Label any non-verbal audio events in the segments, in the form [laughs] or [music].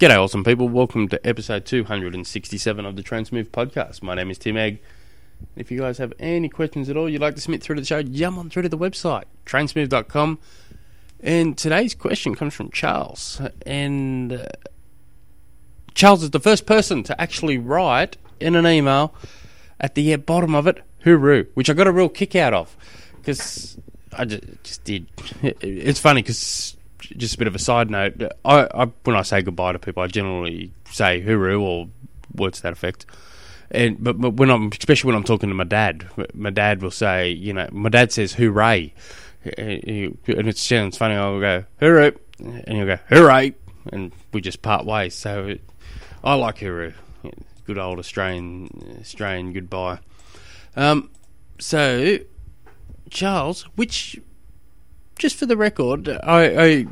G'day, awesome people. Welcome to episode 267 of the Trainsmove podcast. My name is Tim Egg. If you guys have any questions at all you'd like to submit through to the show, jump on through to the website, trainsmove.com. And today's question comes from Charles. And uh, Charles is the first person to actually write in an email at the bottom of it, hooroo, which I got a real kick out of. Because I just, just did. [laughs] It's funny because just a bit of a side note. I, I, when I say goodbye to people, I generally say hooroo or words to that effect. And but, but when I'm especially when I'm talking to my dad, my dad will say, you know, my dad says hooray, and it sounds funny. I'll go hooroo, and he'll go hooray, and we just part ways. So it, I like hooroo, good old Australian Australian goodbye. Um, so Charles, which just for the record, I, I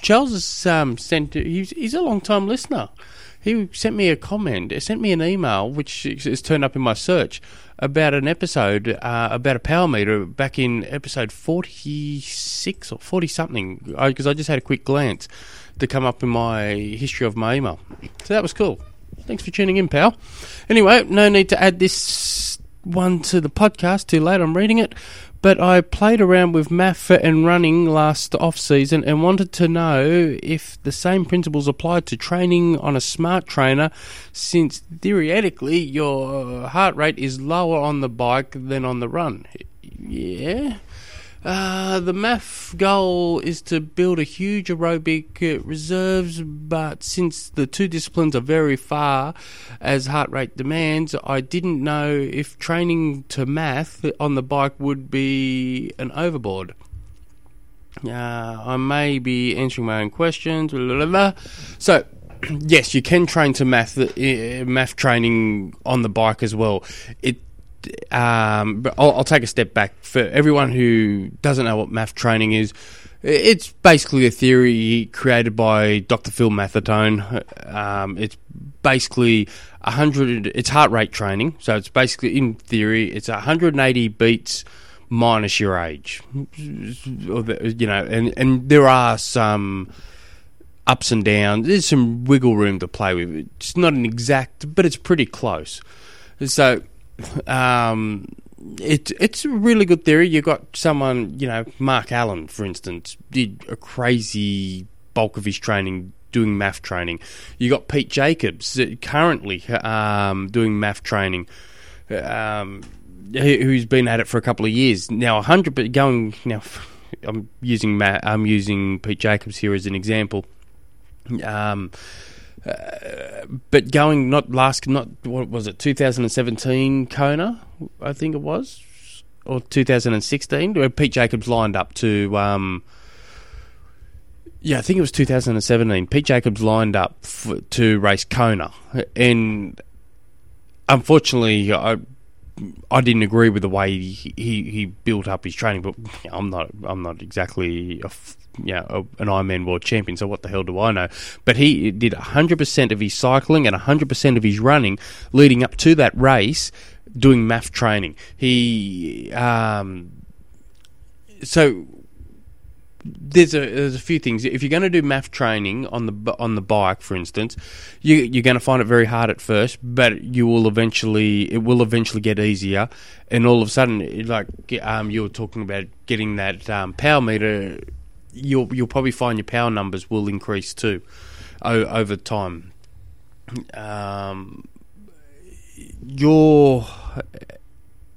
Charles has um, sent. He's, he's a long time listener. He sent me a comment. Sent me an email, which has turned up in my search about an episode uh, about a power meter back in episode forty six or forty something. Because I, I just had a quick glance to come up in my history of my email. So that was cool. Thanks for tuning in, pal. Anyway, no need to add this one to the podcast. Too late. I'm reading it but I played around with MAF and running last off season and wanted to know if the same principles applied to training on a smart trainer, since theoretically your heart rate is lower on the bike than on the run. Yeah. Uh, the MAF goal is to build a huge aerobic uh, reserves, but since the two disciplines are very far as heart rate demands, I didn't know if training to MAF on the bike would be an overboard. Uh, I may be answering my own questions. Blah, blah, blah. So, [clears throat] yes, you can train to MAF, uh, MAF training on the bike as well. It um, but I'll, I'll, take a step back for everyone who doesn't know what MAF training is. It's basically a theory created by Dr. Phil Maffetone. Um, it's basically 100. It's heart rate training, so it's basically in theory it's 180 beats minus your age. You know, and and there are some ups and downs. There's some wiggle room to play with. It's not an exact, but it's pretty close. So um, it, it's a really good theory. You've got someone, you know, Mark Allen, for instance, did a crazy bulk of his training doing MAF training. You got Pete Jacobs currently um, doing MAF training, um, who's been at it for a couple of years now. hundred, but going now. I'm using Matt, I'm using Pete Jacobs here as an example. Um, but going not last not what was it 2017 Kona I think it was or 2016 where Pete Jacobs lined up to um, yeah I think it was 2017 Pete Jacobs lined up for, to race Kona. And unfortunately I I didn't agree with the way he, he, he built up his training but I'm not I'm not exactly a you know, an Ironman world champion, so what the hell do I know? But he did 100% of his cycling and 100% of his running leading up to that race doing MAF training. He, um, so there's a there's a few things. If you're going to do MAF training on the on the bike, for instance, you you're going to find it very hard at first, but you will eventually it will eventually get easier, and all of a sudden, like um, you were talking about getting that um, power meter you'll you'll probably find your power numbers will increase too o- over time. Um, your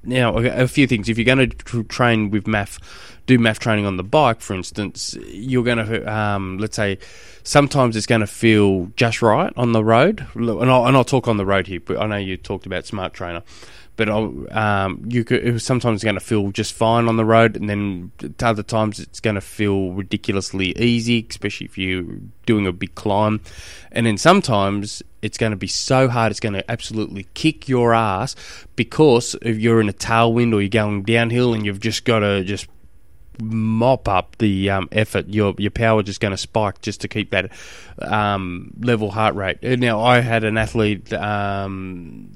now a few things. If you're going to train with MAF, do MAF training on the bike, for instance, you're going to um, let's say sometimes it's going to feel just right on the road, and I'll, and I'll talk on the road here. But I know you talked about smart trainer but um, you could it sometimes going to feel just fine on the road, and then other times it's going to feel ridiculously easy, especially if you're doing a big climb, and then sometimes it's going to be so hard it's going to absolutely kick your ass because if you're in a tailwind or you're going downhill and you've just got to just mop up the um, effort. Your your power just going to spike just to keep that um, level heart rate. Now I had an athlete um,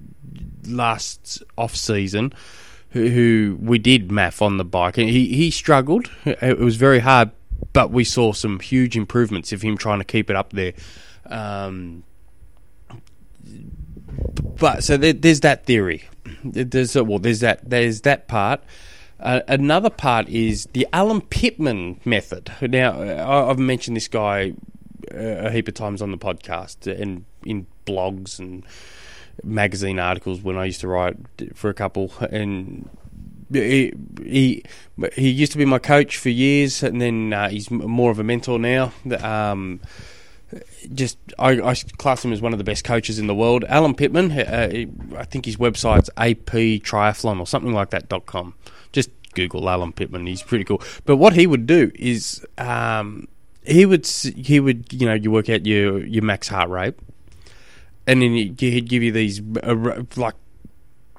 last off season who, who we did MAF on the bike, and he he struggled. It was very hard, but we saw some huge improvements of him trying to keep it up there. Um, but so there, there's that theory. There's well, there's that there's that part. Uh, another part is the Alan Pittman method. Now, I've mentioned this guy uh, a heap of times on the podcast and in blogs and magazine articles when I used to write for a couple. And he he, he used to be my coach for years, and then uh, he's more of a mentor now. Um, just I, I class him as one of the best coaches in the world. Alan Pittman, uh, I think his website's AP Triathlon or something like that dot com. Just Google Alan Pittman; he's pretty cool. But what he would do is um, he would he would you know you work out your your max heart rate, and then he- he'd give you these uh, like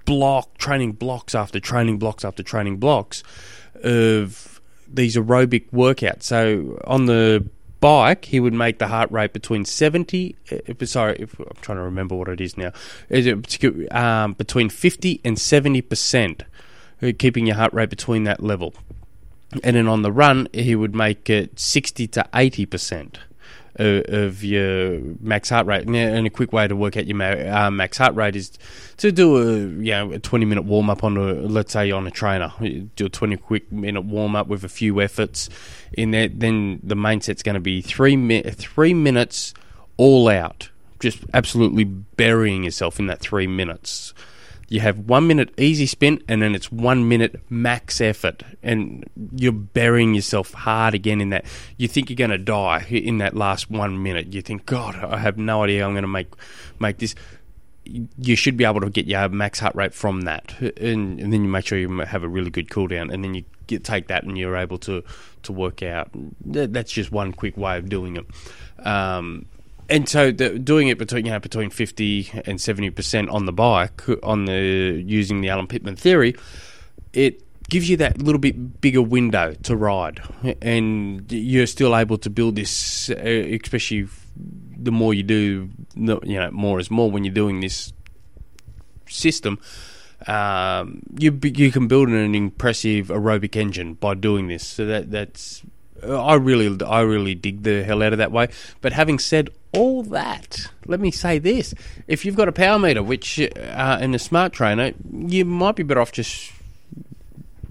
block training blocks after training blocks after training blocks of these aerobic workouts. So on the bike, he would make the heart rate between seventy. Uh, sorry, if, I'm trying to remember what it is now. Is it um, between fifty and seventy percent, uh, keeping your heart rate between that level. And then on the run, he would make it sixty to eighty percent of, your max heart rate. And, a quick way to work out your uh, max heart rate is to do a you know a twenty minute warm up on a let's say on a trainer. Do a twenty quick minute warm up with a few efforts in there. Then the main set's going to be three mi- three minutes all out, just absolutely burying yourself in that three minutes. You have one minute easy spin, and then it's one minute max effort, and you're burying yourself hard again in that. You think you're going to die in that last one minute. You think, God, I have no idea I'm going to make make this. You should be able to get your max heart rate from that, and, and then you make sure you have a really good cool down, and then you get, take that, and you're able to to work out. That's just one quick way of doing it. Um, and so the, doing it between you know between fifty and seventy percent on the bike on the using the Alan Pittman theory, it gives you that little bit bigger window to ride, and you're still able to build this, uh, especially the more you do, you know, more is more when you're doing this system. Um, you you can build an impressive aerobic engine by doing this. So that that's I really I really dig the hell out of that way. But having said all that, let me say this: if you've got a power meter, which uh, and a smart trainer, you might be better off just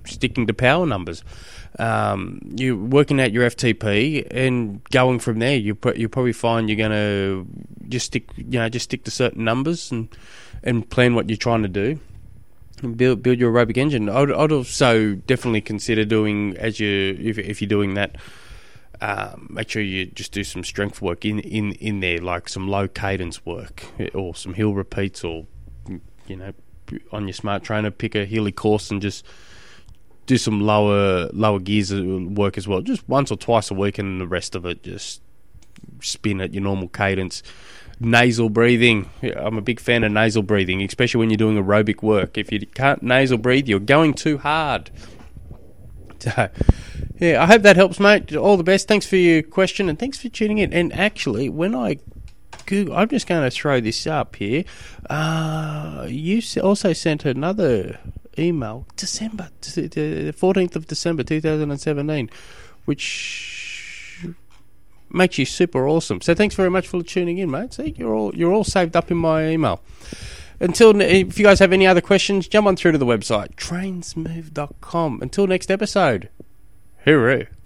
sticking to power numbers. Um, you're working out your FTP and going from there. You you probably find you're going to just stick you know just stick to certain numbers and and plan what you're trying to do. Build build your aerobic engine. I'd, I'd also definitely consider doing as you if if you're doing that. Um, make sure you just do some strength work in, in, in there, like some low cadence work or some hill repeats, or you know, on your smart trainer, pick a hilly course and just do some lower lower gears work as well, just once or twice a week, and the rest of it just spin at your normal cadence. Nasal breathing. I'm a big fan of nasal breathing, especially when you're doing aerobic work. If you can't nasal breathe, you're going too hard. So, yeah, I hope that helps, mate. All the best. Thanks for your question and thanks for tuning in. And actually, when I Google, I'm just going to throw this up here. Uh, you also sent another email, December, t- t- 14th of December 2017, which makes you super awesome. So thanks very much for tuning in, mate. See, you're all you're all saved up in my email. Until if you guys have any other questions, jump on through to the website trainsmove.com. Until next episode, hooroo.